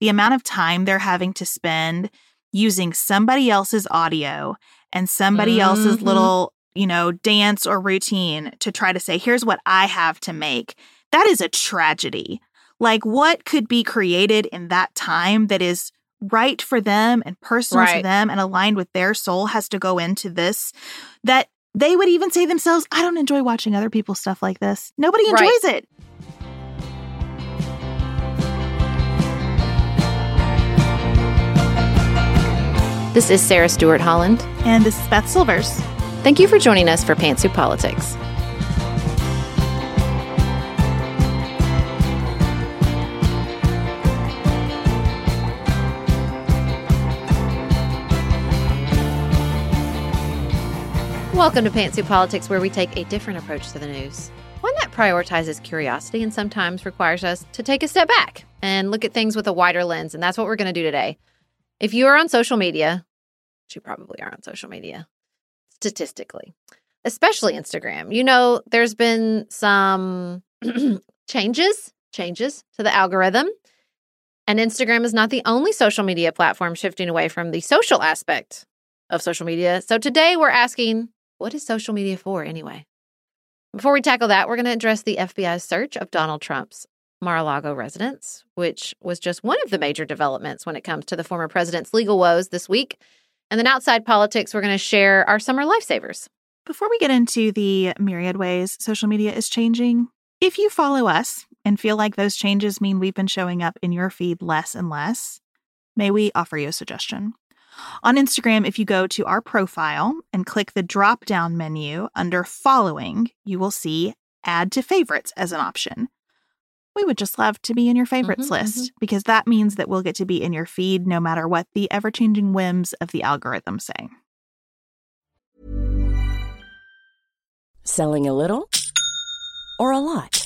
the amount of time they're having to spend using somebody else's audio and somebody mm-hmm. else's little, you know, dance or routine to try to say, here's what I have to make. That is a tragedy. Like, what could be created in that time that is right for them and personal right. to them and aligned with their soul has to go into this that they would even say themselves, I don't enjoy watching other people's stuff like this. Nobody enjoys right. it. This is Sarah Stewart Holland. And this is Beth Silvers. Thank you for joining us for Pantsuit Politics. Welcome to Pantsuit Politics, where we take a different approach to the news. One that prioritizes curiosity and sometimes requires us to take a step back and look at things with a wider lens. And that's what we're going to do today. If you are on social media, which you probably are on social media, statistically, especially Instagram, you know, there's been some changes, changes to the algorithm. And Instagram is not the only social media platform shifting away from the social aspect of social media. So today we're asking, what is social media for anyway? Before we tackle that, we're going to address the FBI's search of Donald Trump's Mar a Lago residence, which was just one of the major developments when it comes to the former president's legal woes this week. And then outside politics, we're going to share our summer lifesavers. Before we get into the myriad ways social media is changing, if you follow us and feel like those changes mean we've been showing up in your feed less and less, may we offer you a suggestion? On Instagram, if you go to our profile and click the drop down menu under following, you will see add to favorites as an option we would just love to be in your favorites mm-hmm, list mm-hmm. because that means that we'll get to be in your feed no matter what the ever changing whims of the algorithm say. Selling a little or a lot?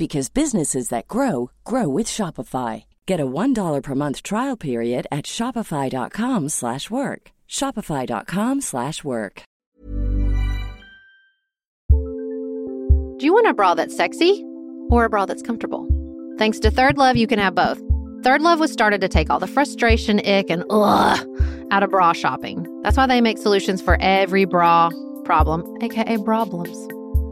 because businesses that grow grow with Shopify. Get a $1 per month trial period at Shopify.com slash work. Shopify.com slash work. Do you want a bra that's sexy or a bra that's comfortable? Thanks to Third Love, you can have both. Third Love was started to take all the frustration, ick, and ugh out of bra shopping. That's why they make solutions for every bra problem, aka problems.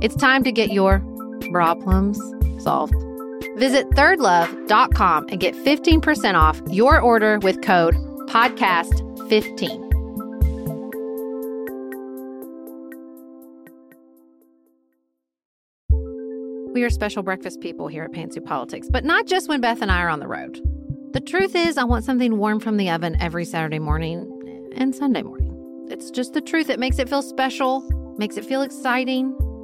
It's time to get your problems solved. Visit thirdlove.com and get 15% off your order with code podcast15. We are special breakfast people here at Pantsuit Politics, but not just when Beth and I are on the road. The truth is, I want something warm from the oven every Saturday morning and Sunday morning. It's just the truth. It makes it feel special, makes it feel exciting,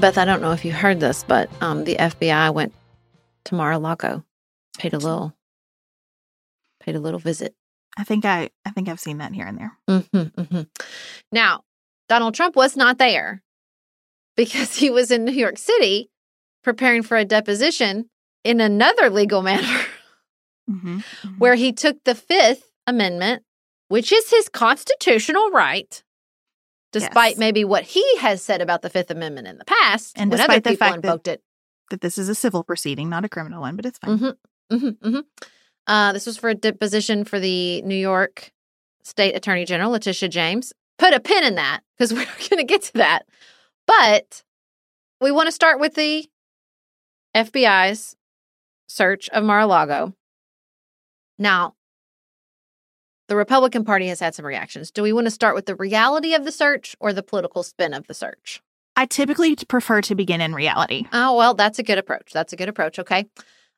Beth, I don't know if you heard this, but um, the FBI went to Mar-a-Lago, paid a little, paid a little visit. I think I I think I've seen that here and there. Mm-hmm, mm-hmm. Now, Donald Trump was not there because he was in New York City preparing for a deposition in another legal matter Mm-hmm. mm-hmm. where he took the Fifth Amendment, which is his constitutional right, despite Yes. maybe what he has said about the Fifth Amendment in the past, And despite the fact that- it. that this is a civil proceeding, not a criminal one, but it's fine. Mm-hmm, mm-hmm, mm-hmm. Uh, this was for a deposition for the New York State Attorney General, Letitia James. Put a pin in that because we're going to get to that. But we want to start with the FBI's search of Mar a Lago. Now, the Republican Party has had some reactions. Do we want to start with the reality of the search or the political spin of the search? I typically prefer to begin in reality. Oh, well, that's a good approach. That's a good approach. Okay.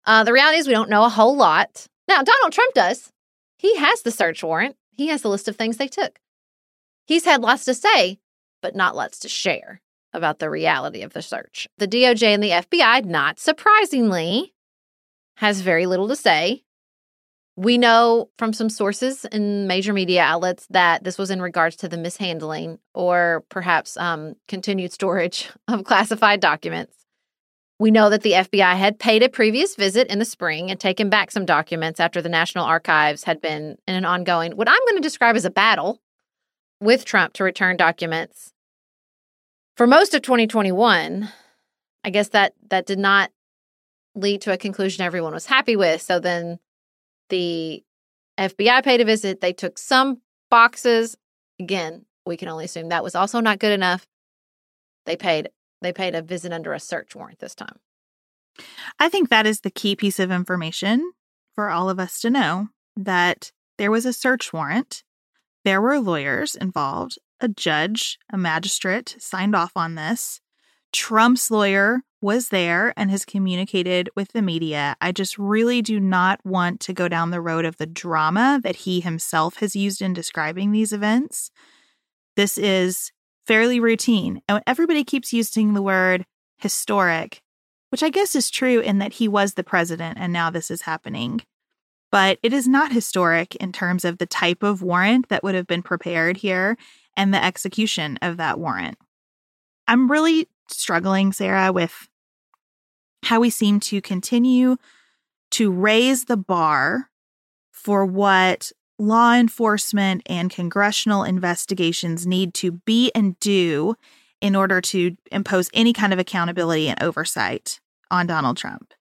Uh, the reality is, we don't know a whole lot. Now, Donald Trump does. He has the search warrant, he has the list of things they took. He's had lots to say, but not lots to share about the reality of the search. The DOJ and the FBI, not surprisingly, has very little to say. We know from some sources in major media outlets that this was in regards to the mishandling or perhaps um, continued storage of classified documents. We know that the FBI had paid a previous visit in the spring and taken back some documents after the National Archives had been in an ongoing, what I'm going to describe as a battle with Trump to return documents. For most of 2021, I guess that that did not lead to a conclusion everyone was happy with. So then the FBI paid a visit. They took some boxes. Again, we can only assume that was also not good enough. They paid they paid a visit under a search warrant this time. I think that is the key piece of information for all of us to know that there was a search warrant. There were lawyers involved, a judge, a magistrate signed off on this. Trump's lawyer was there and has communicated with the media. I just really do not want to go down the road of the drama that he himself has used in describing these events. This is fairly routine. And everybody keeps using the word historic, which I guess is true in that he was the president and now this is happening. But it is not historic in terms of the type of warrant that would have been prepared here and the execution of that warrant. I'm really struggling, Sarah, with how we seem to continue to raise the bar for what law enforcement and congressional investigations need to be and do in order to impose any kind of accountability and oversight on Donald Trump,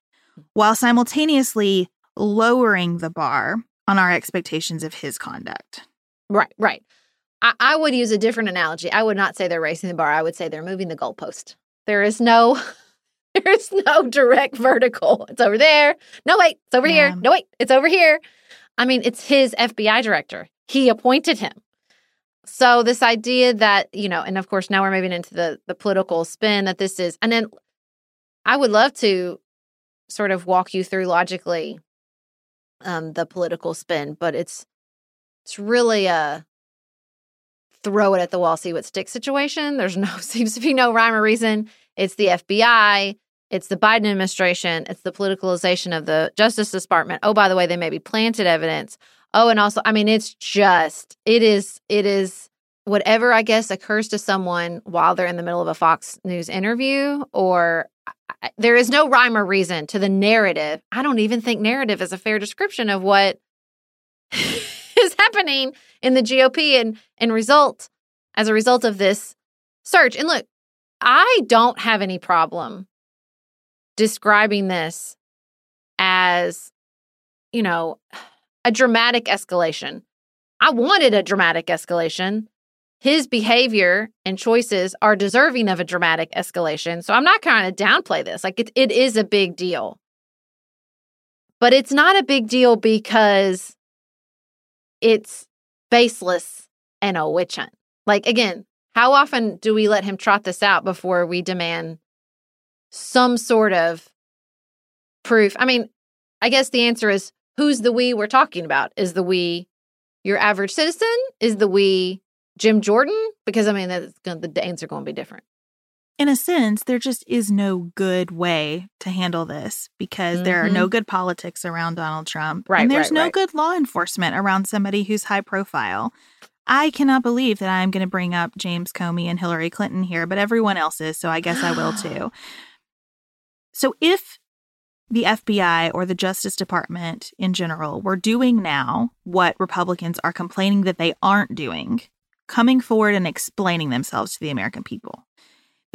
while simultaneously lowering the bar on our expectations of his conduct. Right, right. I, I would use a different analogy. I would not say they're raising the bar. I would say they're moving the goalpost. There is no there is no direct vertical. It's over there. No, wait, it's over Yeah. here. No, wait, it's over here. I mean, it's his FBI director. He appointed him. So this idea that, you know, and of course now we're moving into the the political spin that this is and then I would love to sort of walk you through logically um the political spin, but it's it's really a throw it at the wall, see what sticks situation. There's no seems to be no rhyme or reason. It's the FBI, it's the Biden administration, it's the politicalization of the Justice Department. Oh, by the way, they may be planted evidence. Oh, and also, I mean, it's just it is it is whatever I guess occurs to someone while they're in the middle of a Fox News interview or I- there is no rhyme or reason to the narrative. I don't even think narrative is a fair description of what is happening in the GOP and and result as a result of this search. And look, I don't have any problem describing this as you know a dramatic escalation. I wanted a dramatic escalation. His behavior and choices are deserving of a dramatic escalation. So I'm not trying to downplay this. Like it, it is a big deal. But it's not a big deal because it's baseless and a witch hunt. Like, again, how often do we let him trot this out before we demand some sort of proof? I mean, I guess the answer is who's the we we're talking about? Is the we your average citizen? Is the we Jim Jordan? Because I mean, that's gonna, the answer going to be different. In a sense, there just is no good way to handle this because there are no good politics around Donald Trump. Mm-hmm. Right, And there's right, no right. good law enforcement around somebody who's high profile. I cannot believe that I'm going to bring up James Comey and Hillary Clinton here, but everyone else is, so I guess I will too. So if the FBI or the Justice Department in general were doing now what Republicans are complaining that they aren't doing, coming forward and explaining themselves to the American people,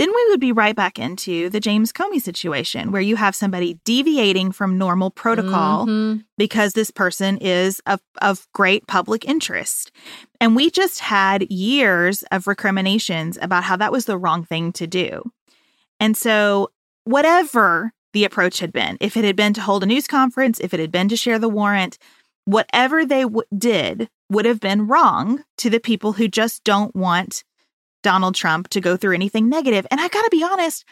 then we would be right back into the James Comey situation where you have somebody deviating from normal protocol Mhm. because this person is of, of great public interest. And we just had years of recriminations about how that was the wrong thing to do. And so, whatever the approach had been, if it had been to hold a news conference, if it had been to share the warrant, whatever they w- did would have been wrong to the people who just don't want Donald Trump to go through anything negative. And I got to be honest,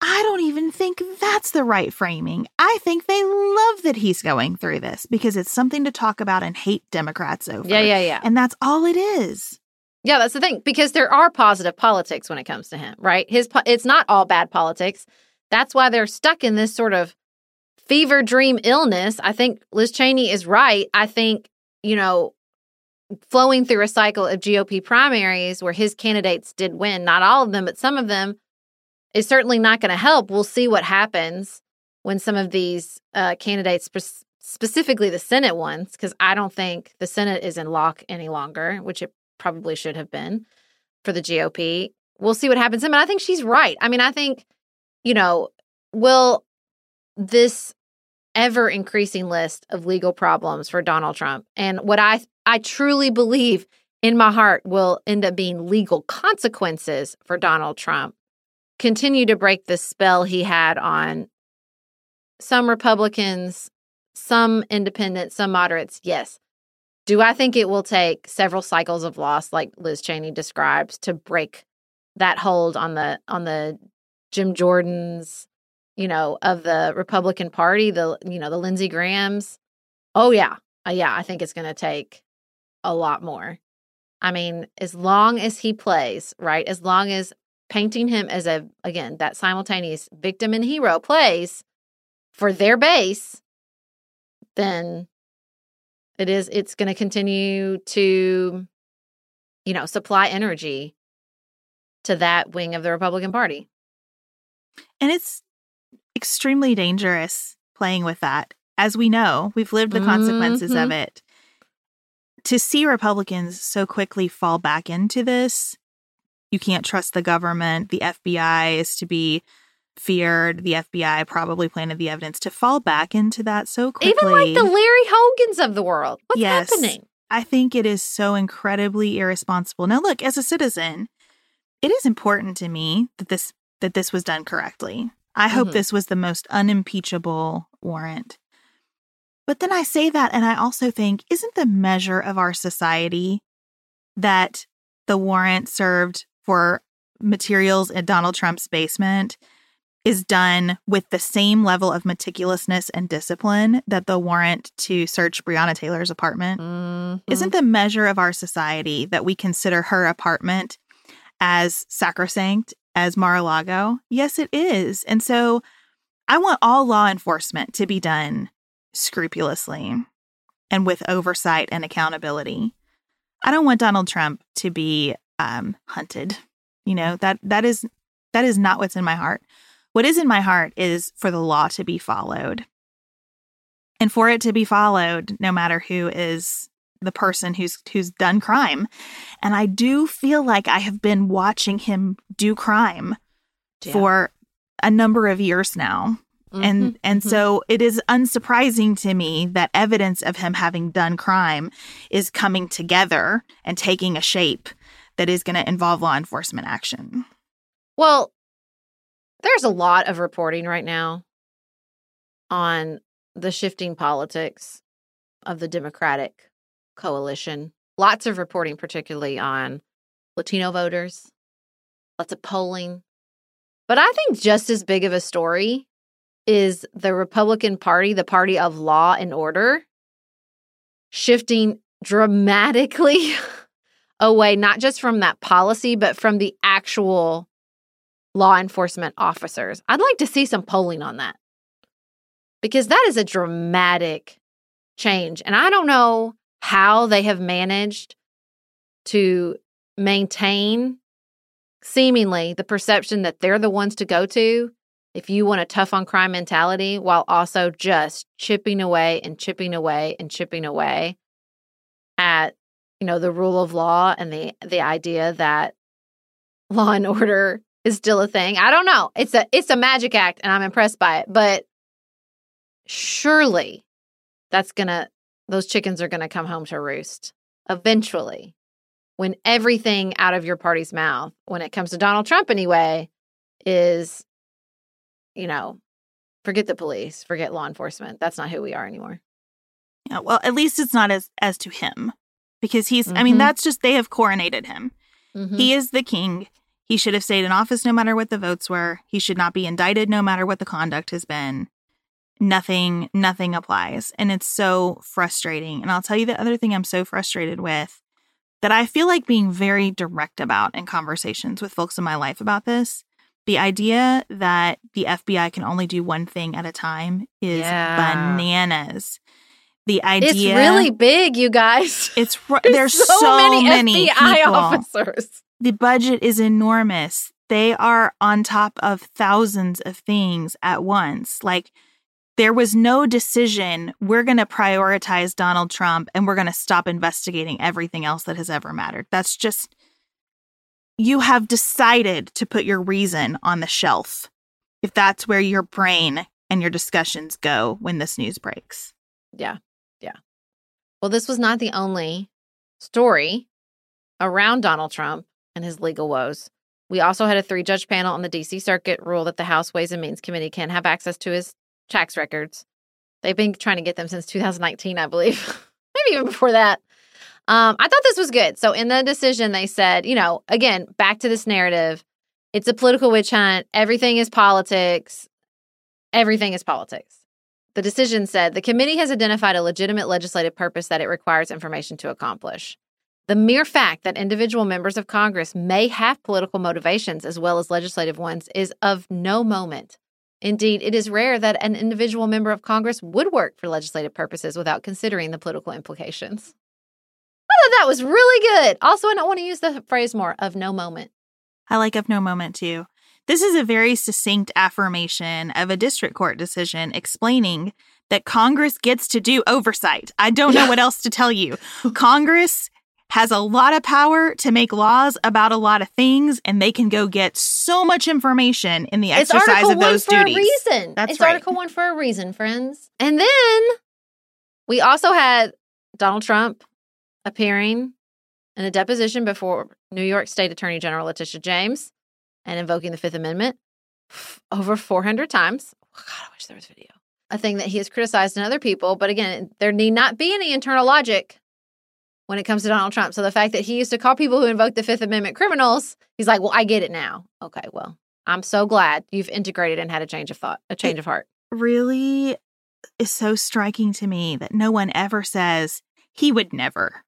I don't even think that's the right framing. I think they love that he's going through this because it's something to talk about and hate Democrats over. Yeah, yeah, yeah. And that's all it is. Yeah, that's the thing because there are positive politics when it comes to him, right? His po- it's not all bad politics. That's why they're stuck in this sort of fever dream illness. I think Liz Cheney is right. I think, you know, flowing through a cycle of GOP primaries where his candidates did win, not all of them, but some of them is certainly not going to help. We'll see what happens when some of these uh, candidates, spe- specifically the Senate ones, because I don't think the Senate is in lock any longer, which it probably should have been for the GOP. We'll see what happens. I mean, I think she's right. I mean, I think, you know, will this ever increasing list of legal problems for Donald Trump and what I I truly believe in my heart will end up being legal consequences for Donald Trump continue to break the spell he had on some Republicans, some independents, some moderates. Yes. Do I think it will take several cycles of loss like Liz Cheney describes to break that hold on the on the Jim Jordans, you know, of the Republican Party, the you know, the Lindsey Grahams? Oh yeah. Uh, yeah, I think it's going to take a lot more. I mean, as long as he plays, right? As long as painting him as a again, that simultaneous victim and hero plays for their base, then it is it's going to continue to you know, supply energy to that wing of the Republican Party. And it's extremely dangerous playing with that. As we know, we've lived the consequences of Mhm. it. To see Republicans so quickly fall back into this, you can't trust the government. The FBI is to be feared. The FBI probably planted the evidence to fall back into that so quickly. Even like the Larry Hogans of the world. What's Yes. happening? I think it is so incredibly irresponsible. Now, look, as a citizen, it is important to me that this that this was done correctly. I hope Mhm. this was the most unimpeachable warrant. But then I say that, and I also think, isn't the measure of our society that the warrant served for materials in Donald Trump's basement is done with the same level of meticulousness and discipline that the warrant to search Breonna Taylor's apartment? Mhm. Isn't the measure of our society that we consider her apartment as sacrosanct as Mar a Lago? Yes, it is. And so I want all law enforcement to be done scrupulously and with oversight and accountability. I don't want Donald Trump to be um, hunted. You know that that is that is not what's in my heart. What is in my heart is for the law to be followed, and for it to be followed, no matter who is the person who's who's done crime. And I do feel like I have been watching him do crime Yeah. for a number of years now. And Mhm, and mhm. so it is unsurprising to me that evidence of him having done crime is coming together and taking a shape that is going to involve law enforcement action. Well, there's a lot of reporting right now on the shifting politics of the Democratic coalition. Lots of reporting, particularly on Latino voters, lots of polling. But I think just as big of a story is the Republican Party, the party of law and order, shifting dramatically away, not just from that policy, but from the actual law enforcement officers. I'd like to see some polling on that because that is a dramatic change. And I don't know how they have managed to maintain seemingly the perception that they're the ones to go to if you want a tough on crime mentality while also just chipping away and chipping away and chipping away at you know the rule of law and the the idea that law and order is still a thing. I don't know. It's a it's a magic act and I'm impressed by it, but surely that's going to those chickens are going to come home to roost eventually when everything out of your party's mouth when it comes to Donald Trump anyway is you know forget the police forget law enforcement that's not who we are anymore yeah well at least it's not as as to him because he's mm-hmm. i mean mm-hmm. that's just they have coronated him mm-hmm. he is the king he should have stayed in office no matter what the votes were he should not be indicted no matter what the conduct has been nothing nothing applies and it's so frustrating and i'll tell you the other thing i'm so frustrated with that i feel like being very direct about in conversations with folks in my life about this the idea that the fbi can only do one thing at a time is yeah. bananas the idea it's really big you guys it's there's, there's so, so, many, many FBI people. officers the budget is enormous they are on top of thousands of things at once like there was no decision we're going to prioritize Donald Trump and we're going to stop investigating everything else that has ever mattered. That's just, you have decided to put your reason on the shelf if that's where your brain and your discussions go when this news breaks. Yeah. Yeah. Well, this was not the only story around Donald Trump and his legal woes. We also had a three judge panel on the DC Circuit rule that the House Ways and Means Committee can have access to his tax records. They've been trying to get them since 2019, I believe, maybe even before that. Um, I thought this was good. So in the decision, they said, you know, again, back to this narrative. It's a political witch hunt. Everything is politics. Everything is politics. The decision said the committee has identified a legitimate legislative purpose that it requires information to accomplish. The mere fact that individual members of Congress may have political motivations as well as legislative ones is of no moment Indeed, it is rare that an individual member of Congress would work for legislative purposes without considering the political implications. I thought that was really good. Also, I don't want to use the phrase more of no moment. I like of no moment too. This is a very succinct affirmation of a district court decision explaining that Congress gets to do oversight. I don't know what else to tell you. Congress has a lot of power to make laws about a lot of things, and they can go get so much information in the exercise of those for duties. A reason. That's it's right. Article One for a reason, friends. And then we also had Donald Trump appearing in a deposition before New York State Attorney General Letitia James and invoking the Fifth Amendment over 400 times. Oh, God, I wish there was video. A thing that he has criticized in other people, but again, there need not be any internal logic when it comes to Donald Trump. So the fact that he used to call people who invoke the Fifth Amendment criminals, he's like, well, I get it now. Okay, well, I'm so glad you've integrated and had a change of thought, a change it of heart. Really is so striking to me that no one ever says he would never.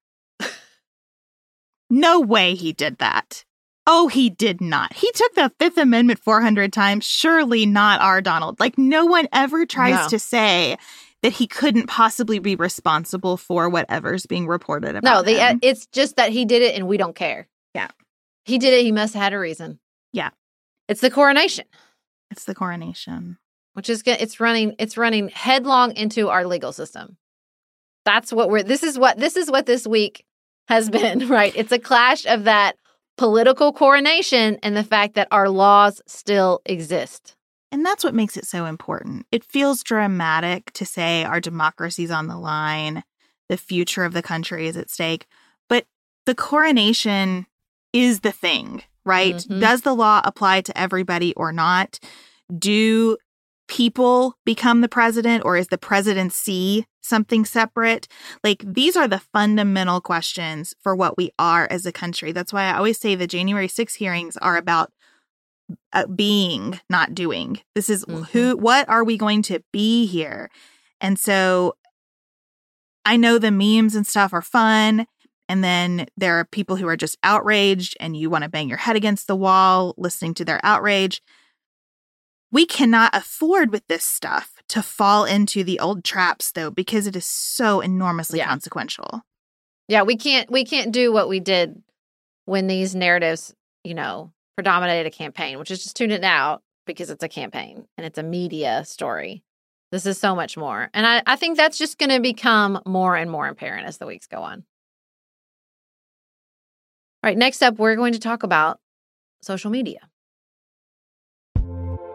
No way he did that. Oh, he did not. He took the Fifth Amendment 400 times. Surely not our Donald. Like, no one ever tries no. to say that he couldn't possibly be responsible for whatever's being reported about. No, the, uh, it's just that he did it and we don't care. Yeah. He did it. He must have had a reason. Yeah. It's the coronation. It's the coronation. Which is it's running it's running headlong into our legal system. That's what we're this is what this is what this week has been, right? It's a clash of that political coronation and the fact that our laws still exist. And that's what makes it so important. It feels dramatic to say our democracy's on the line, the future of the country is at stake, but the coronation is the thing, right? Mm-hmm. Does the law apply to everybody or not? Do people become the president or is the presidency something separate? Like these are the fundamental questions for what we are as a country. That's why I always say the January 6 hearings are about uh, being, not doing. This is mm-hmm. who, what are we going to be here? And so I know the memes and stuff are fun. And then there are people who are just outraged and you want to bang your head against the wall listening to their outrage. We cannot afford with this stuff to fall into the old traps though because it is so enormously Yeah. consequential. Yeah, we can't we can't do what we did when these narratives, you know, predominated a campaign, which is just tune it out because it's a campaign and it's a media story. This is so much more. And I, I think that's just going to become more and more apparent as the weeks go on. All right, next up, we're going to talk about social media.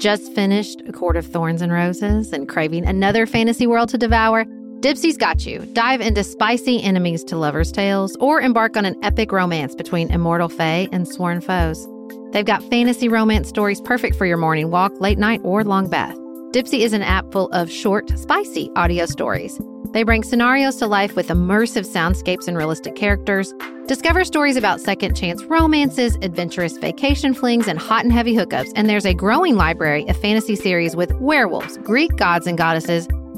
Just finished A Court of Thorns and Roses and craving another fantasy world to devour? Dipsea's got you. Dive into spicy enemies to lovers' tales or embark on an epic romance between immortal fae and sworn foes. They've got fantasy romance stories perfect for your morning walk, late night, or long bath. Dipsea is an app full of short, spicy audio stories. They bring scenarios to life with immersive soundscapes and realistic characters. Discover stories about second chance romances, adventurous vacation flings, and hot and heavy hookups. And there's a growing library of fantasy series with werewolves, Greek gods and goddesses,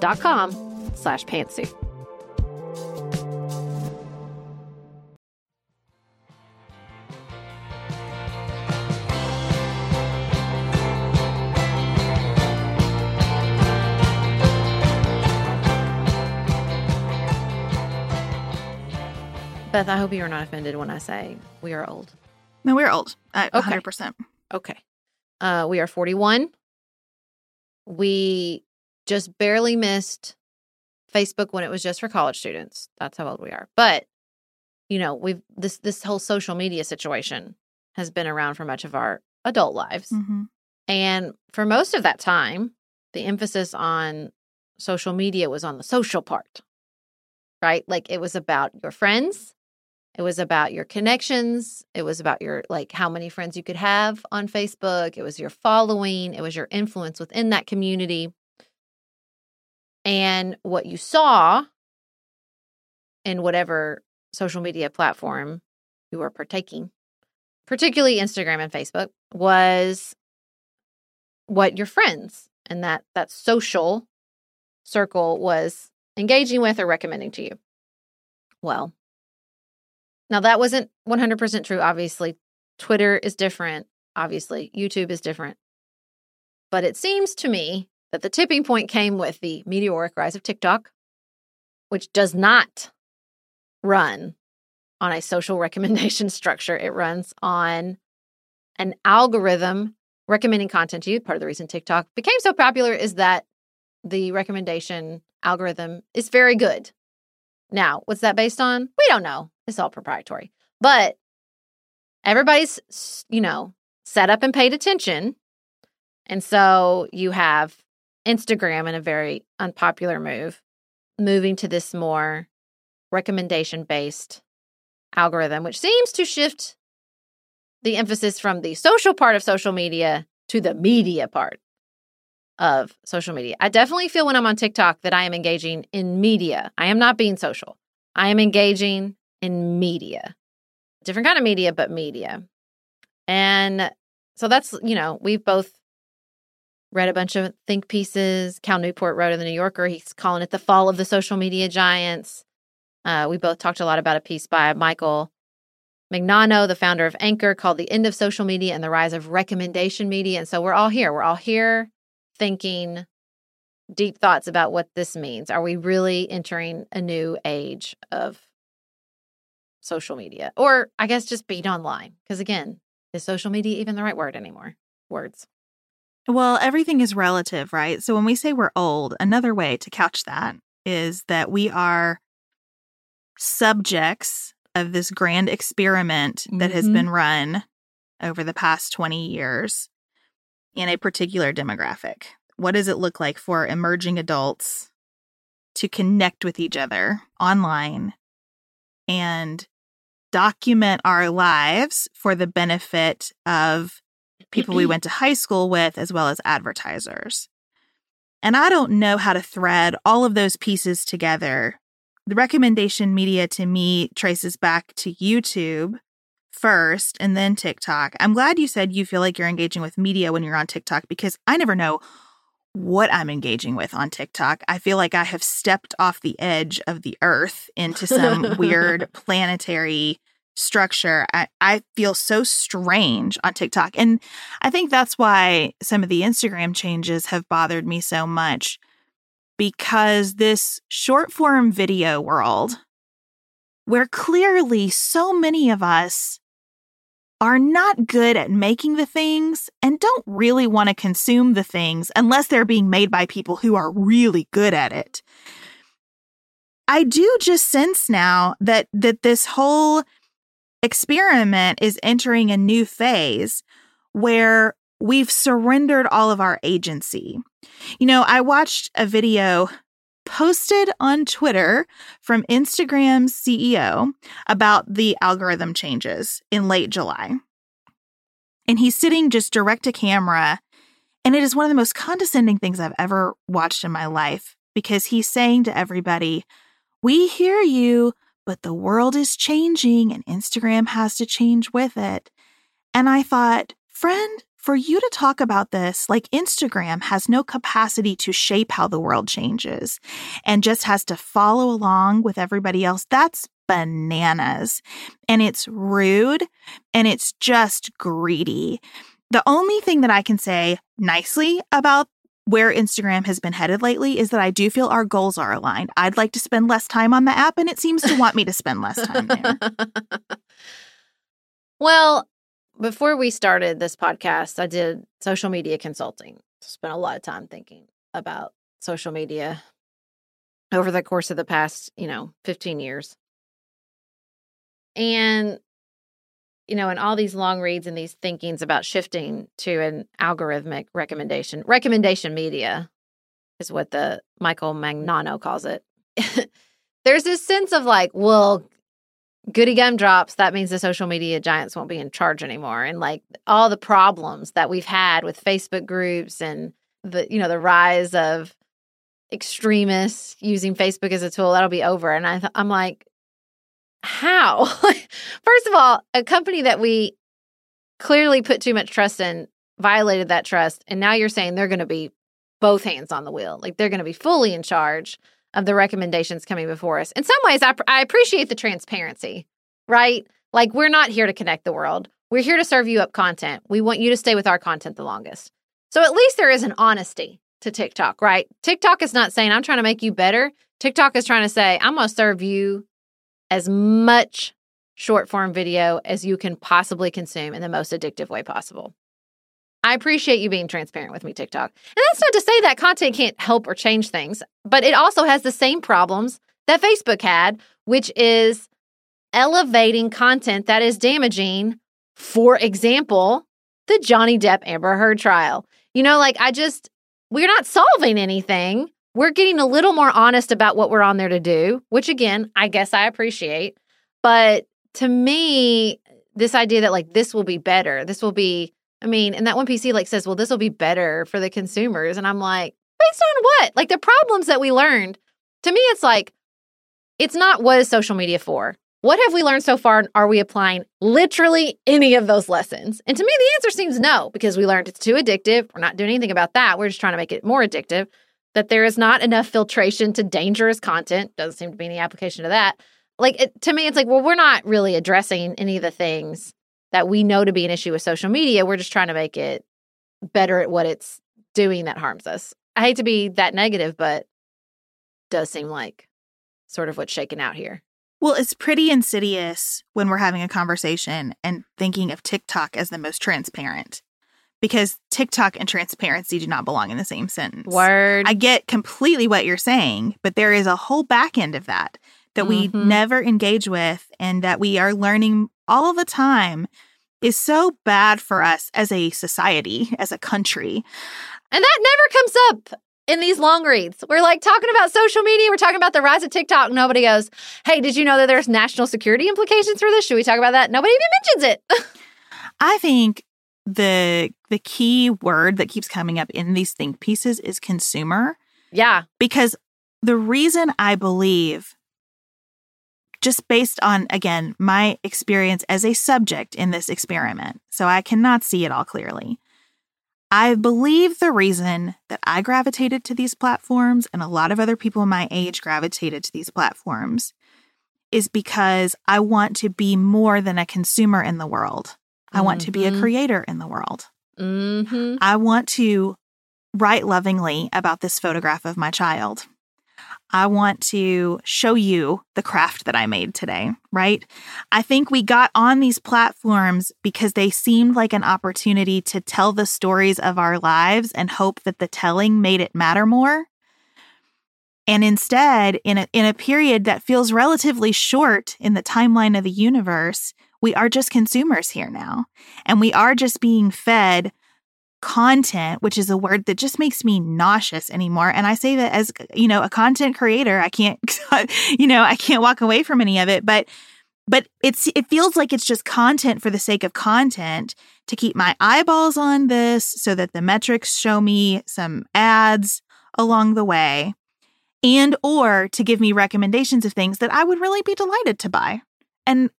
dot com slash pantsuit. Beth, I hope you are not offended when I say we are old. No, we're old. Uh, Okay. 100%. Okay. Uh, we are 41. We just barely missed Facebook when it was just for college students. That's how old we are. But, you know, we've this this whole social media situation has been around for much of our adult lives. hmm And for most of that time, the emphasis on social media was on the social part, right? Like it was about your friends, It was about your connections. It was about your, like, how many friends you could have on Facebook. It was your following. It was your influence within that community. And what you saw in whatever social media platform you were partaking, particularly Instagram and Facebook, was what your friends and that that social circle was engaging with or recommending to you. Well, now that wasn't 100% true obviously. Twitter is different, obviously. YouTube is different. But it seems to me that the tipping point came with the meteoric rise of TikTok, which does not run on a social recommendation structure. It runs on an algorithm recommending content to you. Part of the reason TikTok became so popular is that the recommendation algorithm is very good. Now, what's that based on? We don't know. It's all proprietary. But everybody's, you know, set up and paid attention. And so you have Instagram in a very unpopular move, moving to this more recommendation based algorithm, which seems to shift the emphasis from the social part of social media to the media part of social media. I definitely feel when I'm on TikTok that I am engaging in media. I am not being social. I am engaging in media. Different kind of media, but media. And so that's, you know, we've both read a bunch of think pieces. Cal Newport wrote in the New Yorker. He's calling it the fall of the social media giants. Uh, we both talked a lot about a piece by Michael Mignano, the founder of Anchor, called The End of Social Media and the Rise of Recommendation Media. And so we're all here. We're all here thinking deep thoughts about what this means. Are we really entering a new age of social media? Or I guess just being online? Because again, is social media even the right word anymore? Words. Well, everything is relative, right? So when we say we're old, another way to couch that is that we are subjects of this grand experiment that mm-hmm. has been run over the past 20 years in a particular demographic. What does it look like for emerging adults to connect with each other online and document our lives for the benefit of people we mm-hmm. went to high school with as well as advertisers? And I don't know how to thread all of those pieces together the recommendation media to me traces back to YouTube first and then TikTok. I'm glad you said you feel like you're engaging with media when you're on TikTok because I never know what I'm engaging with on TikTok. I feel like I have stepped off the edge of the earth into some weird planetary structure. I, I feel so strange on TikTok. And I think that's why some of the Instagram changes have bothered me so much because this short form video world, where clearly so many of us are not good at making the things and don't really want to consume the things unless they're being made by people who are really good at it. I do just sense now that that this whole experiment is entering a new phase where we've surrendered all of our agency. You know, I watched a video posted on Twitter from Instagram's CEO about the algorithm changes in late July. And he's sitting just direct to camera. And it is one of the most condescending things I've ever watched in my life because he's saying to everybody, We hear you, but the world is changing and Instagram has to change with it. And I thought, friend, for you to talk about this, like Instagram has no capacity to shape how the world changes and just has to follow along with everybody else, that's bananas. And it's rude and it's just greedy. The only thing that I can say nicely about where Instagram has been headed lately is that I do feel our goals are aligned. I'd like to spend less time on the app, and it seems to want me to spend less time there. well, before we started this podcast, I did social media consulting. Spent a lot of time thinking about social media over the course of the past, you know, 15 years. And, you know, and all these long reads and these thinkings about shifting to an algorithmic recommendation, recommendation media is what the Michael Mignano calls it. There's this sense of like, well, goody gum drops, that means the social media giants won't be in charge anymore. And like all the problems that we've had with Facebook groups and the, you know, the rise of extremists using Facebook as a tool, that'll be over. And I th- I'm like, how? First of all, a company that we clearly put too much trust in violated that trust. And now you're saying they're going to be both hands on the wheel. Like they're going to be fully in charge of the recommendations coming before us. In some ways, I, I appreciate the transparency, right? Like we're not here to connect the world. We're here to serve you up content. We want you to stay with our content the longest. So at least there is an honesty to TikTok, right? TikTok is not saying, I'm trying to make you better. TikTok is trying to say, I'm going to serve you as much short form video as you can possibly consume in the most addictive way possible. I appreciate you being transparent with me, TikTok. And that's not to say that content can't help or change things, but it also has the same problems that Facebook had, which is elevating content that is damaging. For example, the Johnny Depp Amber Heard trial. You know, like I just, we're not solving anything. We're getting a little more honest about what we're on there to do, which again, I guess I appreciate. But to me, this idea that like this will be better, this will be I mean, and that one PC like says, well, this will be better for the consumers. And I'm like, based on what? Like the problems that we learned. To me, it's like, it's not what is social media for? What have we learned so far? And are we applying literally any of those lessons? And to me, the answer seems no, because we learned it's too addictive. We're not doing anything about that. We're just trying to make it more addictive. That there is not enough filtration to dangerous content. Doesn't seem to be any application to that. Like it, to me, it's like, well, we're not really addressing any of the things that we know to be an issue with social media. We're just trying to make it better at what it's doing that harms us. I hate to be that negative, but does seem like sort of what's shaken out here. Well, it's pretty insidious when we're having a conversation and thinking of TikTok as the most transparent because TikTok and transparency do not belong in the same sentence. Word. I get completely what you're saying, but there is a whole back end of that that we mm-hmm. never engage with and that we are learning all the time is so bad for us as a society, as a country. And that never comes up in these long reads. We're like talking about social media, we're talking about the rise of TikTok. Nobody goes, Hey, did you know that there's national security implications for this? Should we talk about that? Nobody even mentions it. I think the the key word that keeps coming up in these think pieces is consumer. Yeah. Because the reason I believe just based on, again, my experience as a subject in this experiment. So I cannot see it all clearly. I believe the reason that I gravitated to these platforms and a lot of other people my age gravitated to these platforms is because I want to be more than a consumer in the world. I mm-hmm. want to be a mm-hmm. creator in the world. Mm-hmm. I want to write lovingly about this photograph of my child. I want to show you the craft that I made today, right? I think we got on these platforms because they seemed like an opportunity to tell the stories of our lives and hope that the telling made it matter more. And instead, in a, in a period that feels relatively short in the timeline of the universe, we are just consumers here now. And we are just being fed content, which is a word that just makes me nauseous anymore. And I say that as, you know, a content creator, I can't, you know, I can't walk away from any of it, but but it's it feels like it's just content for the sake of content to keep my eyeballs on this so that the metrics show me some ads along the way and or to give me recommendations of things that I would really be delighted to buy. And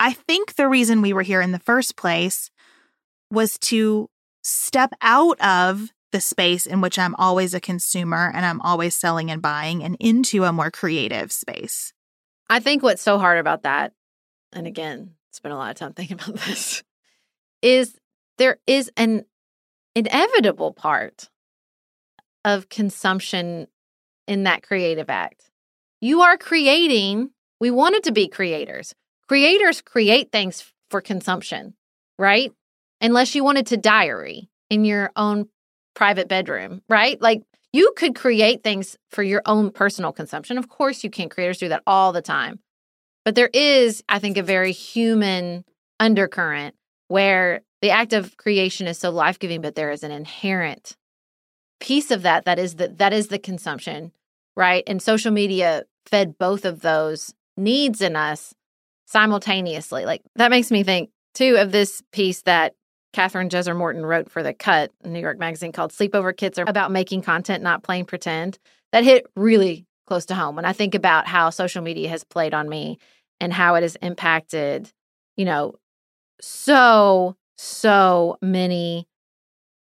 I think the reason we were here in the first place was to step out of the space in which I'm always a consumer and I'm always selling and buying and into a more creative space. I think what's so hard about that, and again, spent a lot of time thinking about this, is there is an inevitable part of consumption in that creative act. You are creating, we wanted to be creators. Creators create things for consumption, right? unless you wanted to diary in your own private bedroom, right? Like you could create things for your own personal consumption. Of course, you can. Creators do that all the time. But there is, I think, a very human undercurrent where the act of creation is so life giving, but there is an inherent piece of that that is the that is the consumption, right? And social media fed both of those needs in us simultaneously. Like that makes me think too of this piece that Kathryn Jezer-Morton wrote for The Cut, New York Magazine, called Sleepover Kits are about making content, not playing pretend. That hit really close to home when I think about how social media has played on me and how it has impacted, you know, so, so many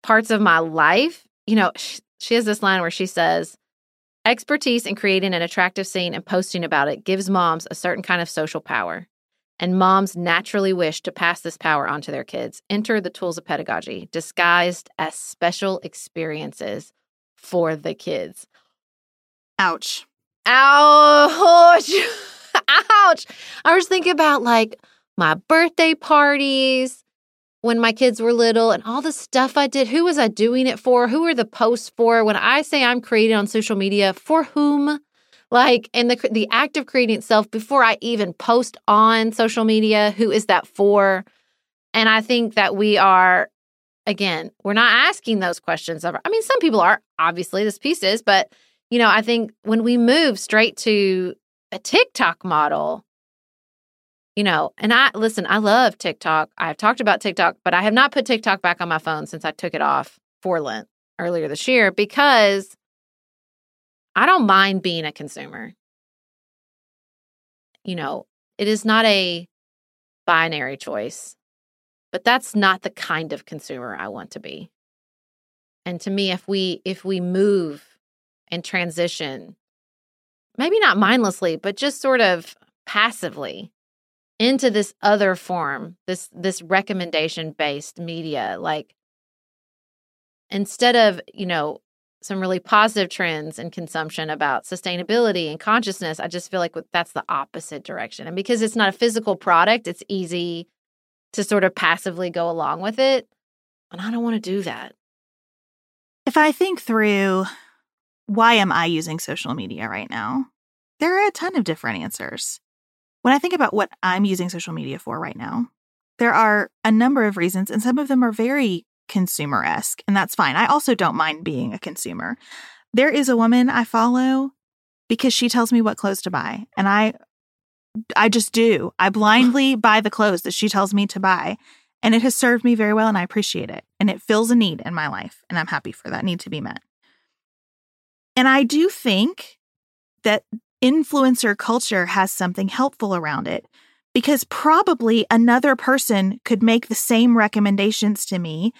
parts of my life. You know, she, she has this line where she says, Expertise in creating an attractive scene and posting about it gives moms a certain kind of social power. And moms naturally wish to pass this power on to their kids. Enter the tools of pedagogy, disguised as special experiences for the kids. Ouch. Ouch. Ouch. I was thinking about like my birthday parties when my kids were little and all the stuff I did. Who was I doing it for? Who are the posts for? When I say I'm creating on social media, for whom? Like, and the the act of creating itself before I even post on social media, who is that for? And I think that we are, again, we're not asking those questions. Of, I mean, some people are obviously this piece is, but you know, I think when we move straight to a TikTok model, you know, and I listen, I love TikTok. I've talked about TikTok, but I have not put TikTok back on my phone since I took it off for Lent earlier this year because I don't mind being a consumer. You know, it is not a binary choice, but that's not the kind of consumer I want to be. And to me, if we if we move and transition, maybe not mindlessly, but just sort of passively into this other form this this recommendation based media like instead of you know some really positive trends in consumption about sustainability and consciousness i just feel like that's the opposite direction. And because it's not a physical product it's easy to sort of passively go along with it and i don't want to do that. If i think through why am i using social media right now? There are a ton of different answers. When I think about what I'm using social media for right now, there are a number of reasons, and some of them are very consumer esque, and that's fine. I also don't mind being a consumer. There is a woman I follow because she tells me what clothes to buy, and I I just do. I blindly buy the clothes that she tells me to buy, and it has served me very well and I appreciate it. And it fills a need in my life, and I'm happy for that need to be met. And I do think that influencer culture has something helpful around it because probably another person could make the same recommendations to me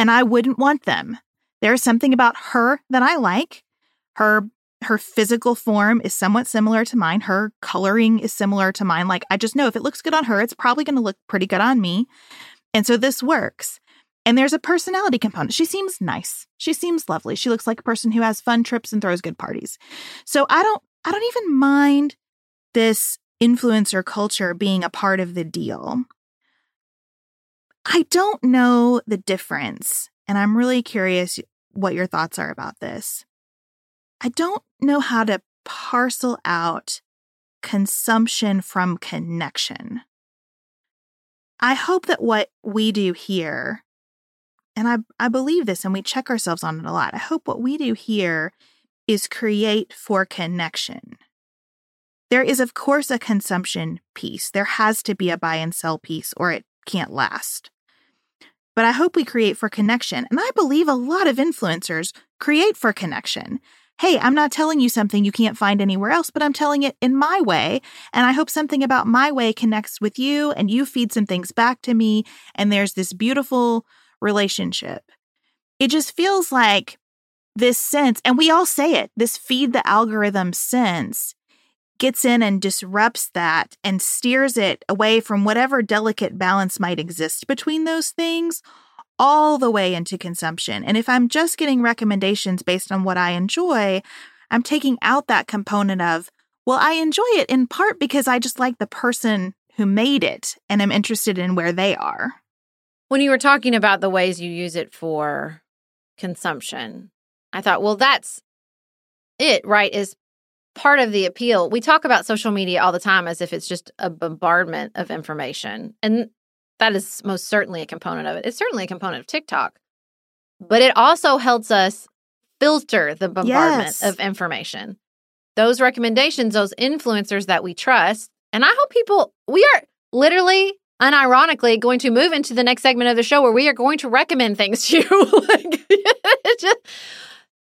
and I wouldn't want them. There's something about her that I like. Her her physical form is somewhat similar to mine. Her coloring is similar to mine. Like I just know if it looks good on her, it's probably going to look pretty good on me. And so this works. And there's a personality component. She seems nice. She seems lovely. She looks like a person who has fun trips and throws good parties. So I don't I don't even mind this influencer culture being a part of the deal. I don't know the difference, and I'm really curious what your thoughts are about this. I don't know how to parcel out consumption from connection. I hope that what we do here, and I, I believe this and we check ourselves on it a lot, I hope what we do here is create for connection. There is, of course, a consumption piece. There has to be a buy and sell piece, or it can't last. But I hope we create for connection. And I believe a lot of influencers create for connection. Hey, I'm not telling you something you can't find anywhere else, but I'm telling it in my way. And I hope something about my way connects with you and you feed some things back to me. And there's this beautiful relationship. It just feels like this sense, and we all say it, this feed the algorithm sense gets in and disrupts that and steers it away from whatever delicate balance might exist between those things all the way into consumption. And if I'm just getting recommendations based on what I enjoy, I'm taking out that component of, well, I enjoy it in part because I just like the person who made it and I'm interested in where they are. When you were talking about the ways you use it for consumption, I thought, well, that's it, right? Is part of the appeal. We talk about social media all the time as if it's just a bombardment of information. And that is most certainly a component of it. It's certainly a component of TikTok. But it also helps us filter the bombardment yes. of information. Those recommendations, those influencers that we trust, And I hope people, we are literally, unironically, going to move into the next segment of the show where we are going to recommend things to you. like, just,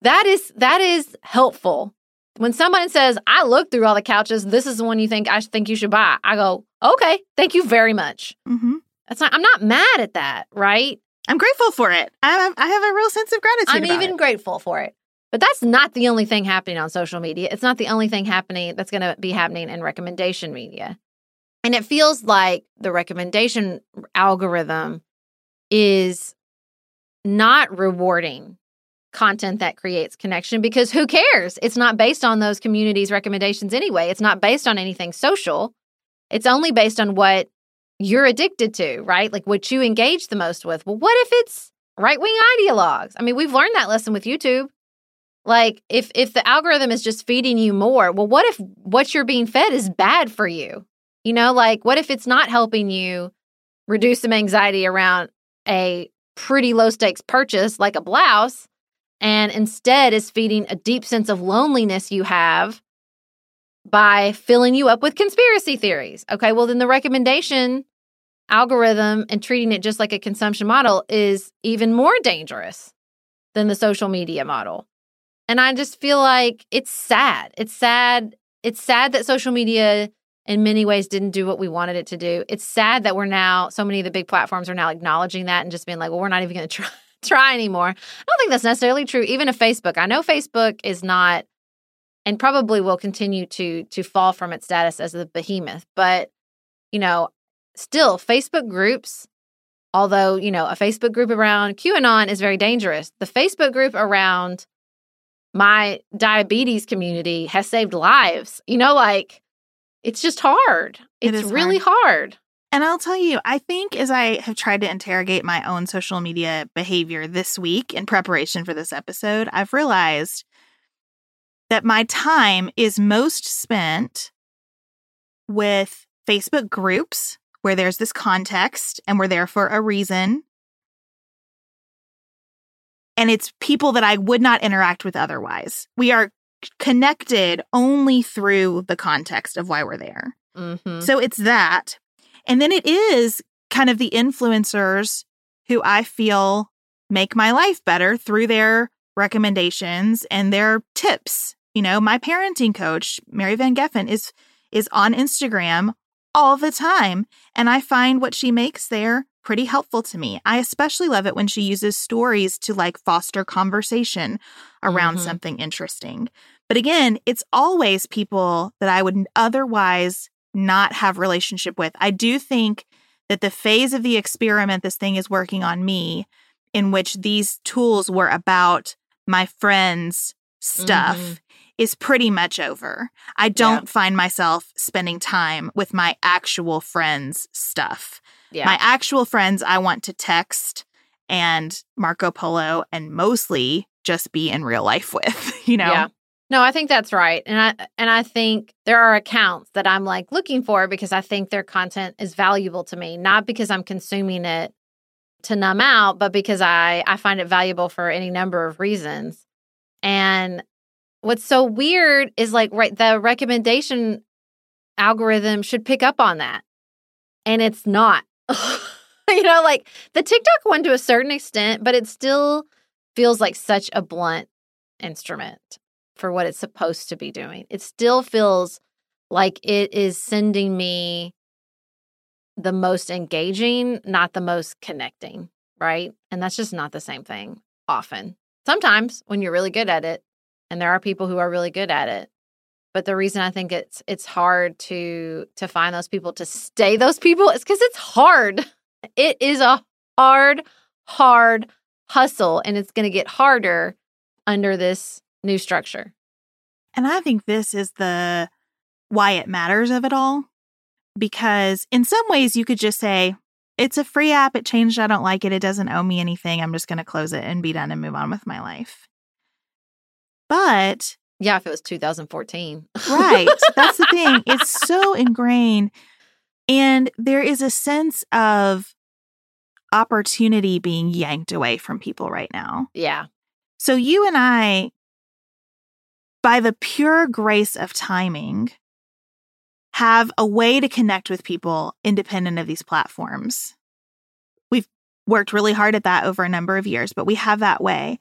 that is that is helpful. When someone says, "I looked through all the couches. This is the one you think I think you should buy," I go, "Okay, thank you very much." Mm-hmm. That's not. I'm not mad at that, right? I'm grateful for it. I, I have a real sense of gratitude. I'm even it. grateful for it. But that's not the only thing happening on social media. It's not the only thing happening that's going to be happening in recommendation media. And it feels like the recommendation algorithm is not rewarding content that creates connection because who cares? It's not based on those communities' recommendations anyway. It's not based on anything social. It's only based on what you're addicted to, right? Like what you engage the most with. Well, what if it's right wing ideologues? I mean, we've learned that lesson with YouTube. Like if if the algorithm is just feeding you more, well, what if what you're being fed is bad for you? You know, like what if it's not helping you reduce some anxiety around a pretty low stakes purchase like a blouse and instead is feeding a deep sense of loneliness you have by filling you up with conspiracy theories. Okay, well, then the recommendation algorithm and treating it just like a consumption model is even more dangerous than the social media model. And I just feel like it's sad. It's sad. It's sad that social media in many ways didn't do what we wanted it to do. It's sad that we're now so many of the big platforms are now acknowledging that and just being like, well, we're not even going to try try anymore. I don't think that's necessarily true even of Facebook. I know Facebook is not and probably will continue to to fall from its status as the behemoth, but you know, still Facebook groups although, you know, a Facebook group around QAnon is very dangerous. The Facebook group around my diabetes community has saved lives. You know, like it's just hard. It's is really hard. And I'll tell you, I think as I have tried to interrogate my own social media behavior this week in preparation for this episode, I've realized that my time is most spent with Facebook groups where there's this context and we're there for a reason. And it's people that I would not interact with otherwise. We are connected only through the context of why we're there. Mhm. So it's that. And then it is kind of the influencers who I feel make my life better through their recommendations and their tips. You know, my parenting coach, Mary Van Geffen, is is on Instagram all the time, and I find what she makes there pretty helpful to me. I especially love it when she uses stories to like foster conversation around Mhm. something interesting. But again, it's always people that I would otherwise not have relationship with. I do think that the phase of the experiment this thing is working on me in which these tools were about my friends stuff Mhm. is pretty much over. I don't find myself spending time with my actual friends stuff. Yeah. My actual friends I want to text and Marco Polo and mostly just be in real life with, you know. Yeah. No, I think that's right. And I and I think there are accounts that I'm like looking for because I think their content is valuable to me, not because I'm consuming it to numb out, but because I I find it valuable for any number of reasons. And what's so weird is like right the recommendation algorithm should pick up on that. And it's not. you know, like the TikTok one to a certain extent, but it still feels like such a blunt instrument for what it's supposed to be doing. It still feels like it is sending me the most engaging, not the most connecting, right? And that's just not the same thing often. Sometimes when you're really good at it, and there are people who are really good at it. But the reason I think it's it's hard to to find those people to stay those people is cuz it's hard. It is a hard hard hustle and it's going to get harder under this new structure. And I think this is the why it matters of it all. Because in some ways, you could just say, it's a free app. It changed. I don't like it. It doesn't owe me anything. I'm just going to close it and be done and move on with my life. But, Yeah, if it was 2014. right, that's the thing. It's so ingrained. And there is a sense of opportunity being yanked away from people right now. yeah. So you and I, by the pure grace of timing, have a way to connect with people independent of these platforms. We've worked really hard at that over a number of years, but we have that way.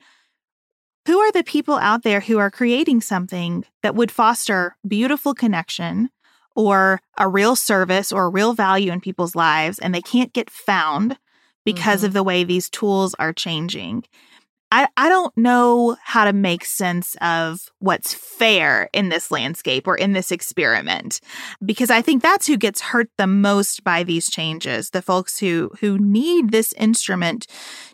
Who are the people out there who are creating something that would foster beautiful connection or a real service or a real value in people's lives and they can't get found because mm-hmm. of the way these tools are changing? I, I don't know how to make sense of what's fair in this landscape or in this experiment because I think that's who gets hurt the most by these changes the folks who who need this instrument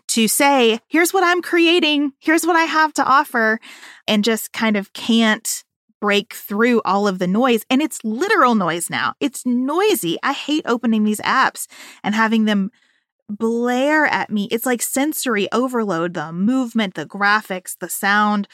to say here's what I'm creating. Here's what I have to offer and just kind of can't break through all of the noise. And it's literal noise now. It's noisy. I hate opening these apps and having them blare at me. It's like sensory overload, the movement, the graphics, the sound.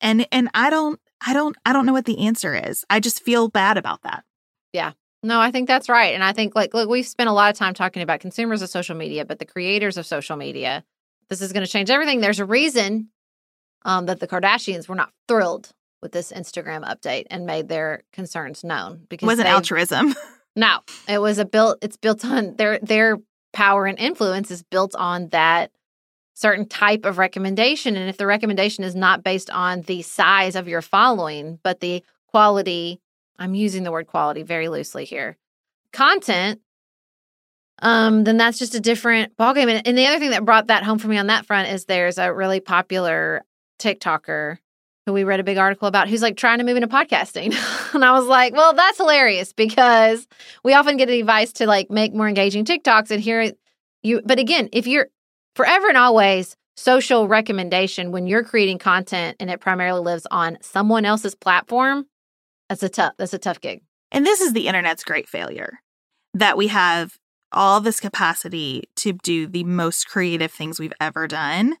And and I don't I don't I don't know what the answer is. I just feel bad about that. Yeah. No, I think that's right. And I think like look, we've spent a lot of time talking about consumers of social media, but the creators of social media, this is going to change everything. There's a reason um, that the Kardashians were not thrilled with this Instagram update and made their concerns known because it wasn't altruism. No, it was a built. It's built on their their power and influence is built on that certain type of recommendation. And if the recommendation is not based on the size of your following, but the quality, I'm using the word quality very loosely here, content, um, then that's just a different ballgame. And, and the other thing that brought that home for me on that front is there's a really popular TikToker who we read a big article about who's like trying to move into podcasting. and I was like, well, that's hilarious because we often get advice to like make more engaging TikToks and here you but again, if you're forever and always social recommendation when you're creating content and it primarily lives on someone else's platform, that's a tough that's a tough gig. And this is the internet's great failure that we have all this capacity to do the most creative things we've ever done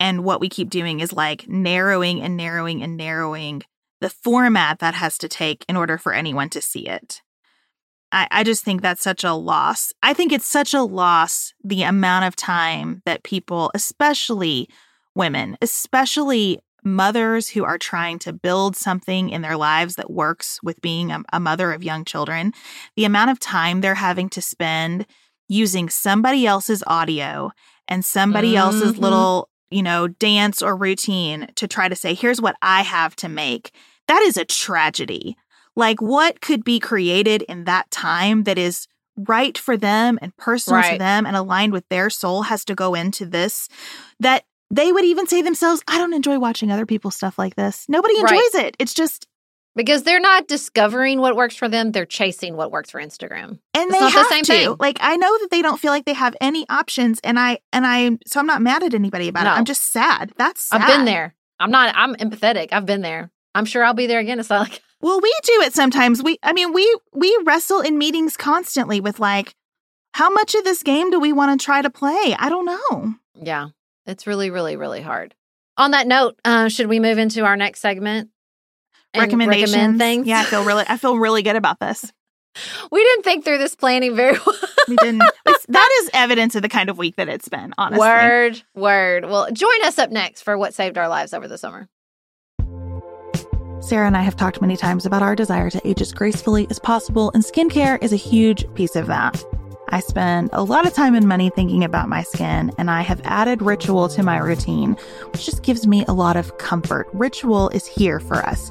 and what we keep doing is like narrowing and narrowing and narrowing the format that has to take in order for anyone to see it. I, I just think that's such a loss. I think it's such a loss the amount of time that people, especially women, especially mothers who are trying to build something in their lives that works with being a, a, mother of young children, the amount of time they're having to spend using somebody else's audio and somebody mm-hmm. else's little you know, dance or routine to try to say, here's what I have to make, that is a tragedy. Like, what could be created in that time that is right for them and personal right. to them and aligned with their soul has to go into this that they would even say themselves, I don't enjoy watching other people's stuff like this. Nobody enjoys right. it. It's just because they're not discovering what works for them; they're chasing what works for Instagram. And it's they have the to. Thing. Like I know that they don't feel like they have any options, and I and I so I'm not mad at anybody about no. it. I'm just sad. That's sad. I've been there. I'm not. I'm empathetic. I've been there. I'm sure I'll be there again. It's not like well, we do it sometimes. We, I mean, we we wrestle in meetings constantly with like, how much of this game do we want to try to play? I don't know. Yeah, it's really, really, really hard. On that note, uh, should we move into our next segment? Recommendations. Recommend things. Yeah, I feel really I feel really good about this. We didn't think through this planning very well. we didn't. It's, that is evidence of the kind of week that it's been, honestly. Word, word. Well, join us up next for what saved our lives over the summer. Sarah and I have talked many times about our desire to age as gracefully as possible, and skincare is a huge piece of that. I spend a lot of time and money thinking about my skin, and I have added Ritual to my routine, which just gives me a lot of comfort. Ritual is here for us.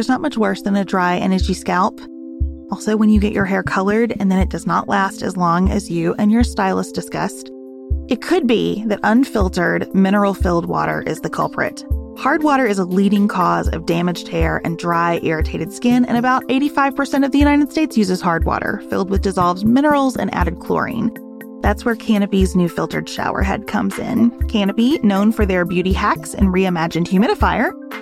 There's not much worse than a dry and itchy scalp. Also, when you get your hair colored and then it does not last as long as you and your stylist discussed, it could be that unfiltered, mineral filled water is the culprit. Hard water is a leading cause of damaged hair and dry, irritated skin, and about 85% of the United States uses hard water, filled with dissolved minerals and added chlorine. That's where Canopy's new filtered shower head comes in. Canopy, known for their beauty hacks and reimagined humidifier,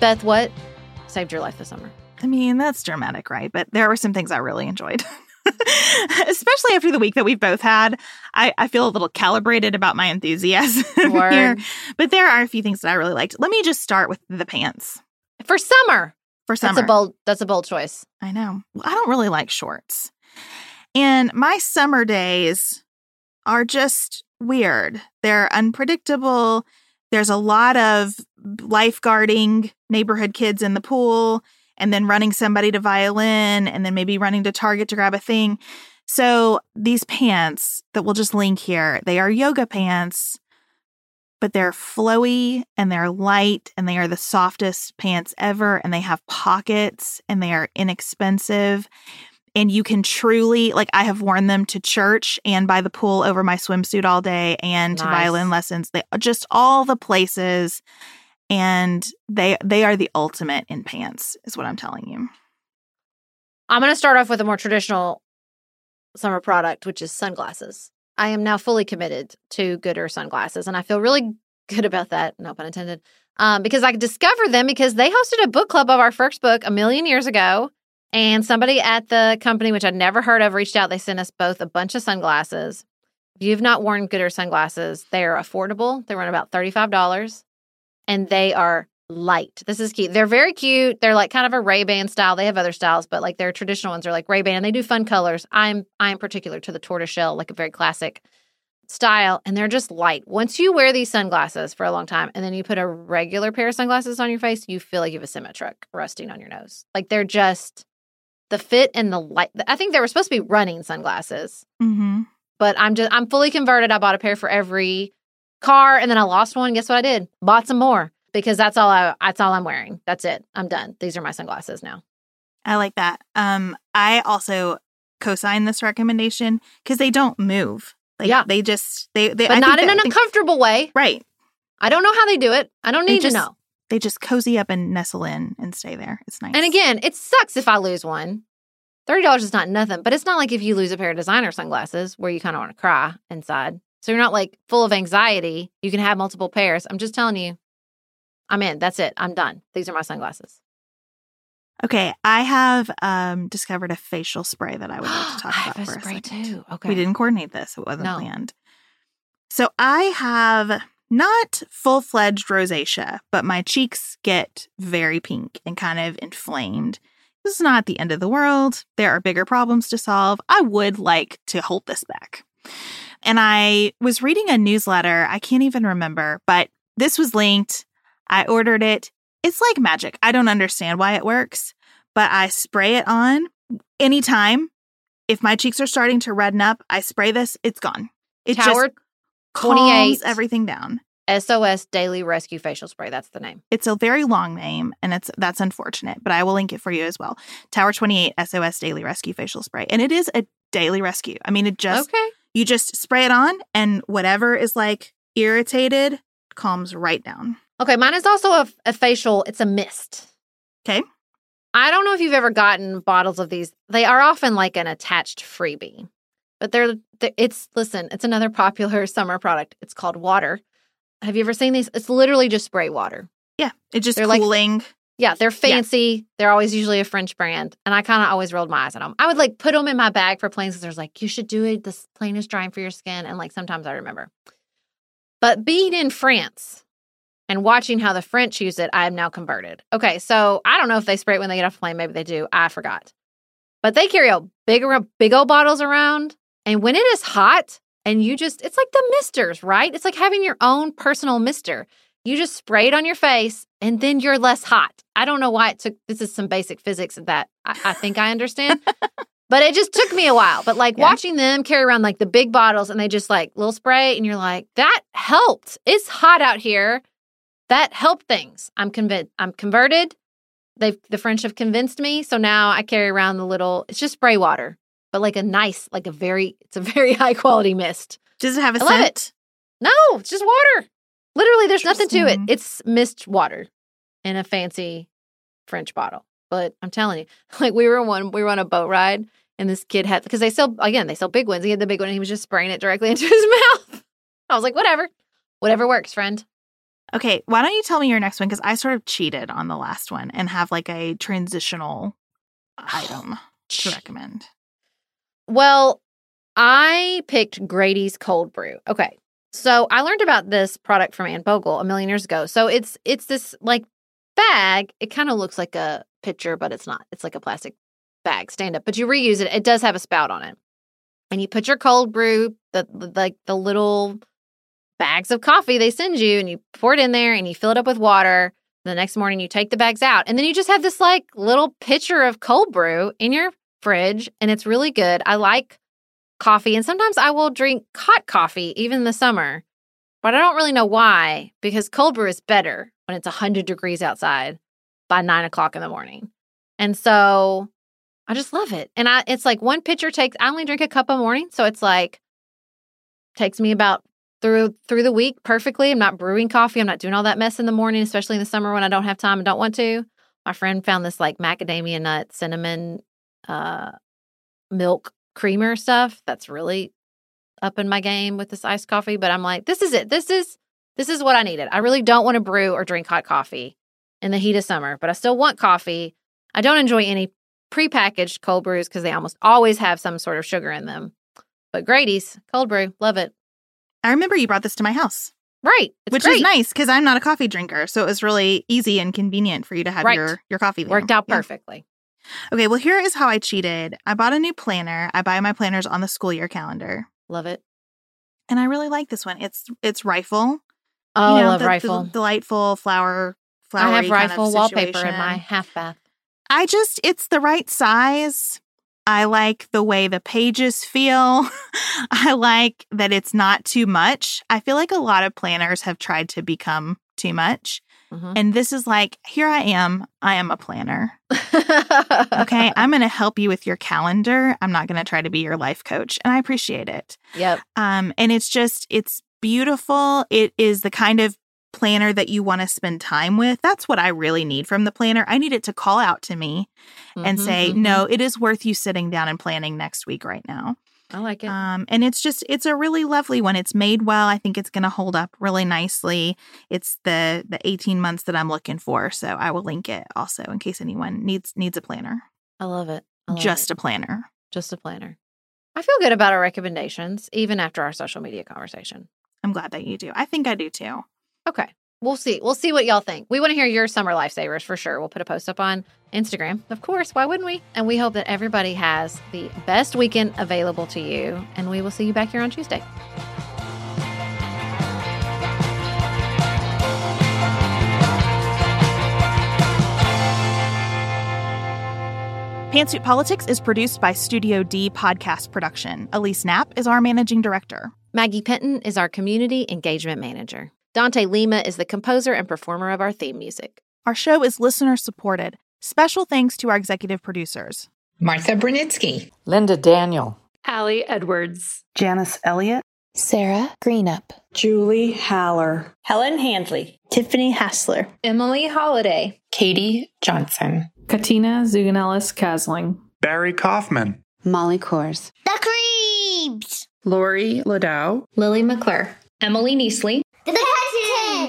Beth, what saved your life this summer? I mean, that's dramatic, right? But there were some things I really enjoyed. Especially after the week that we've both had, I, I feel a little calibrated about my enthusiasm here. But there are a few things that I really liked. Let me just start with the pants For summer. for summer. That's a bold that's a bold choice. I know. Well, I don't really like shorts. And my summer days are just weird. They're unpredictable. There's a lot of lifeguarding neighborhood kids in the pool and then running somebody to violin and then maybe running to Target to grab a thing. So these pants that we'll just link here, they are yoga pants, but they're flowy and they're light and they are the softest pants ever and they have pockets and they are inexpensive. And you can truly, like, I have worn them to church and by the pool over my swimsuit all day and to violin lessons. They just all the places and they they are the ultimate in pants is what i'm telling you I'm going to start off with a more traditional summer product, which is sunglasses. I am now fully committed to Goodr sunglasses, and I feel really good about that. No pun intended. Um, because I discovered them because they hosted a book club of our first book a million years ago. And somebody at the company, which I'd never heard of, reached out. They sent us both a bunch of sunglasses. If you've not worn Goodr sunglasses, they are affordable. They run about $35 and they are light. This is cute. They're very cute. They're like kind of a Ray-Ban style. They have other styles, but like their traditional ones are like Ray-Ban and they do fun colors. I'm I'm particular to the tortoiseshell, like a very classic style, and they're just light. Once you wear these sunglasses for a long time and then you put a regular pair of sunglasses on your face, you feel like you have a semi truck resting on your nose. Like they're just the fit and the light. I think they were supposed to be running sunglasses, mm-hmm. but I'm just I'm fully converted. I bought a pair for every car and then I lost one. Guess what I did? Bought some more because that's all I that's all I'm wearing. That's it. I'm done. These are my sunglasses now. i like that um i also co-sign this recommendation because they don't move like Yeah. they just they they But I not in that- an think- uncomfortable way. right I don't know how they do it. I don't need just- to know. they just cozy up and nestle in and stay there it's nice And again, it sucks if I lose one. Thirty dollars is not nothing, but it's not like if you lose a pair of designer sunglasses where you kind of want to cry inside. So you're not like full of anxiety. You can have multiple pairs. I'm just telling you, I'm in. That's it. I'm done. These are my sunglasses. Okay, I have um, discovered a facial spray that I would like to talk I about have a spray too. Okay. We didn't coordinate this; it wasn't No. planned. So I have not full fledged rosacea, but my cheeks get very pink and kind of inflamed. This is not the end of the world. There are bigger problems to solve. I would like to hold this back. And I was reading a newsletter. I can't even remember, but this was linked. I ordered it. It's like magic. I don't understand why it works, but I spray it on anytime. If my cheeks are starting to redden up, I spray this. It's gone. It Tower just calms everything down. SOS Daily Rescue Facial Spray. That's the name. It's a very long name, and it's that's unfortunate, but I will link it for you as well. Tower Twenty Eight SOS Daily Rescue Facial Spray, and it is a daily rescue. I mean, it just okay. You just spray it on, and whatever is like irritated calms right down. Okay. Mine is also a, a facial. It's a mist. Okay. I don't know if you've ever gotten bottles of these. They are often like an attached freebie, but they're, they're it's listen. It's another popular summer product. It's called water. Have you ever seen these? It's literally just spray water. Yeah, it's just They're like- cooling. Yeah, they're fancy. They're always usually a French brand, and I kind of always rolled my eyes at them. I would like put them in my bag for planes because there's like you should do it. This plane is drying for your skin, and like sometimes I remember. But being in France and watching how the French use it, I am now converted. Okay, so I don't know if they spray it when they get off the plane. Maybe they do. I forgot. But they carry a big, big old bottles around, and when it is hot, and you just, it's like the misters, right? It's like having your own personal mister. You just spray it on your face and then you're less hot. I don't know why it took, this is some basic physics of that I, I think I understand, but it just took me a while. But like Yeah. watching them carry around like the big bottles and they just like little spray and you're like, that helped. It's hot out here. That helped things. I'm convinced. I'm converted. They've, the French have convinced me. So now I carry around the little, it's just spray water, but like a nice, like a very, it's a very high quality mist. Does it have a I love scent? it. No, it's just water. Literally, there's nothing to it. It's mist water in a fancy French bottle. But I'm telling you, like we were on one, we were on a boat ride, and this kid had because they sell again, they sell big ones. He had the big one, and he was just spraying it directly into his mouth. I was like, whatever, whatever works, friend. Okay, why don't you tell me your next one? Because I sort of cheated on the last one and have like a transitional oh, item to recommend. Well, I picked Grady's cold brew. Okay. So I learned about this product from Anne Bogel a million years ago. So it's it's this like bag. It kind of looks like a pitcher, but it's not. It's like a plastic bag, stand up. But you reuse it. It does have a spout on it. And you put your cold brew, the like the little bags of coffee they send you, and you pour it in there and you fill it up with water. The next morning you take the bags out. And then you just have this like little pitcher of cold brew in your fridge and it's really good. I like coffee and sometimes I will drink hot coffee even in the summer. But I don't really know why because cold brew is better when it's 100 degrees outside by nine o'clock in the morning. And so I just love it. And I it's like one pitcher takes I only drink a cup a morning. So it's like takes me about through through the week perfectly. I'm not brewing coffee. I'm not doing all that mess in the morning, especially in the summer when I don't have time and don't want to. My friend found this like macadamia nut cinnamon uh milk creamer stuff that's really up in my game with this iced coffee but i'm like this is it this is this is what i needed i really don't want to brew or drink hot coffee in the heat of summer but i still want coffee i don't enjoy any prepackaged cold brews because they almost always have some sort of sugar in them but grady's cold brew love it I remember you brought this to my house, right it's which great. is nice because I'm not a coffee drinker, so it was really easy and convenient for you to have Right. your your coffee. There. worked out perfectly Okay, well here is how I cheated. I bought a new planner. I buy my planners on the school year calendar, love it and I really like this one. It's it's rifle. oh You know, i love the- the rifle delightful flower. i have flowery kind rifle of wallpaper in my half bath I just, it's the right size. I like the way the pages feel. I like that it's not too much. I feel like a lot of planners have tried to become too much. Mhm. And this is like, here I am. I am a planner. Okay. I'm going to help you with your calendar. I'm not going to try to be your life coach. And I appreciate it. yep Um, and it's just, it's beautiful. It is the kind of planner that you want to spend time with. That's what I really need from the planner. I need it to call out to me and Mhm, say, mhm. no, it is worth you sitting down and planning next week right now. I like it. Um, and it's just it's a really lovely one. It's made well. I think it's going to hold up really nicely. It's the the 18 months that I'm looking for, so I will link it also in case anyone needs needs a planner. I love it. I love Just it. a planner. just a planner. I feel good about our recommendations, even after our social media conversation. I'm glad that you do. I think I do too. Okay. We'll see. We'll see what y'all think. We want to hear your summer lifesavers for sure. We'll put a post up on Instagram. Of course. Why wouldn't we? And we hope that everybody has the best weekend available to you. And we will see you back here on Tuesday. Pantsuit Politics is produced by Studio D Podcast Production. Elise Knapp is our managing director. Maggie Penton is our community engagement manager. Dante Lima is the composer and performer of our theme music. Our show is listener supported. Special thanks to our executive producers. Martha Brunitsky. Linda Daniel. Allie Edwards. Janice Elliott. Sarah Greenup. Julie Haller. Helen Handley. Tiffany Hassler. Emily Holiday. Katie Johnson. Katina Zuganellis Kasling. Barry Kaufman. Molly Kors. The Creeps. Lori Ladow. Lily McClure. Emily Neasley. The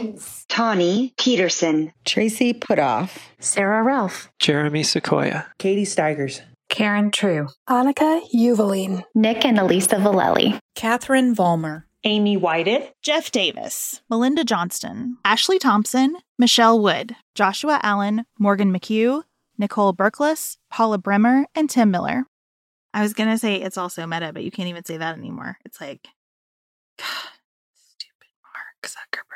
Pettons. Tawny Peterson. Tracy Putoff. Sarah Ralph. Jeremy Sequoia. Katie Steigers. Karen True. Annika Uvaline. Nick and Elisa Valelli. Catherine Vollmer. Amy Whited. Jeff Davis. Melinda Johnston. Ashley Thompson. Michelle Wood. Joshua Allen. Morgan McHugh. Nicole Berkless. Paula Bremer. And Tim Miller. I was going to say it's also meta, but you can't even say that anymore. It's like, God, stupid Mark Zuckerberg.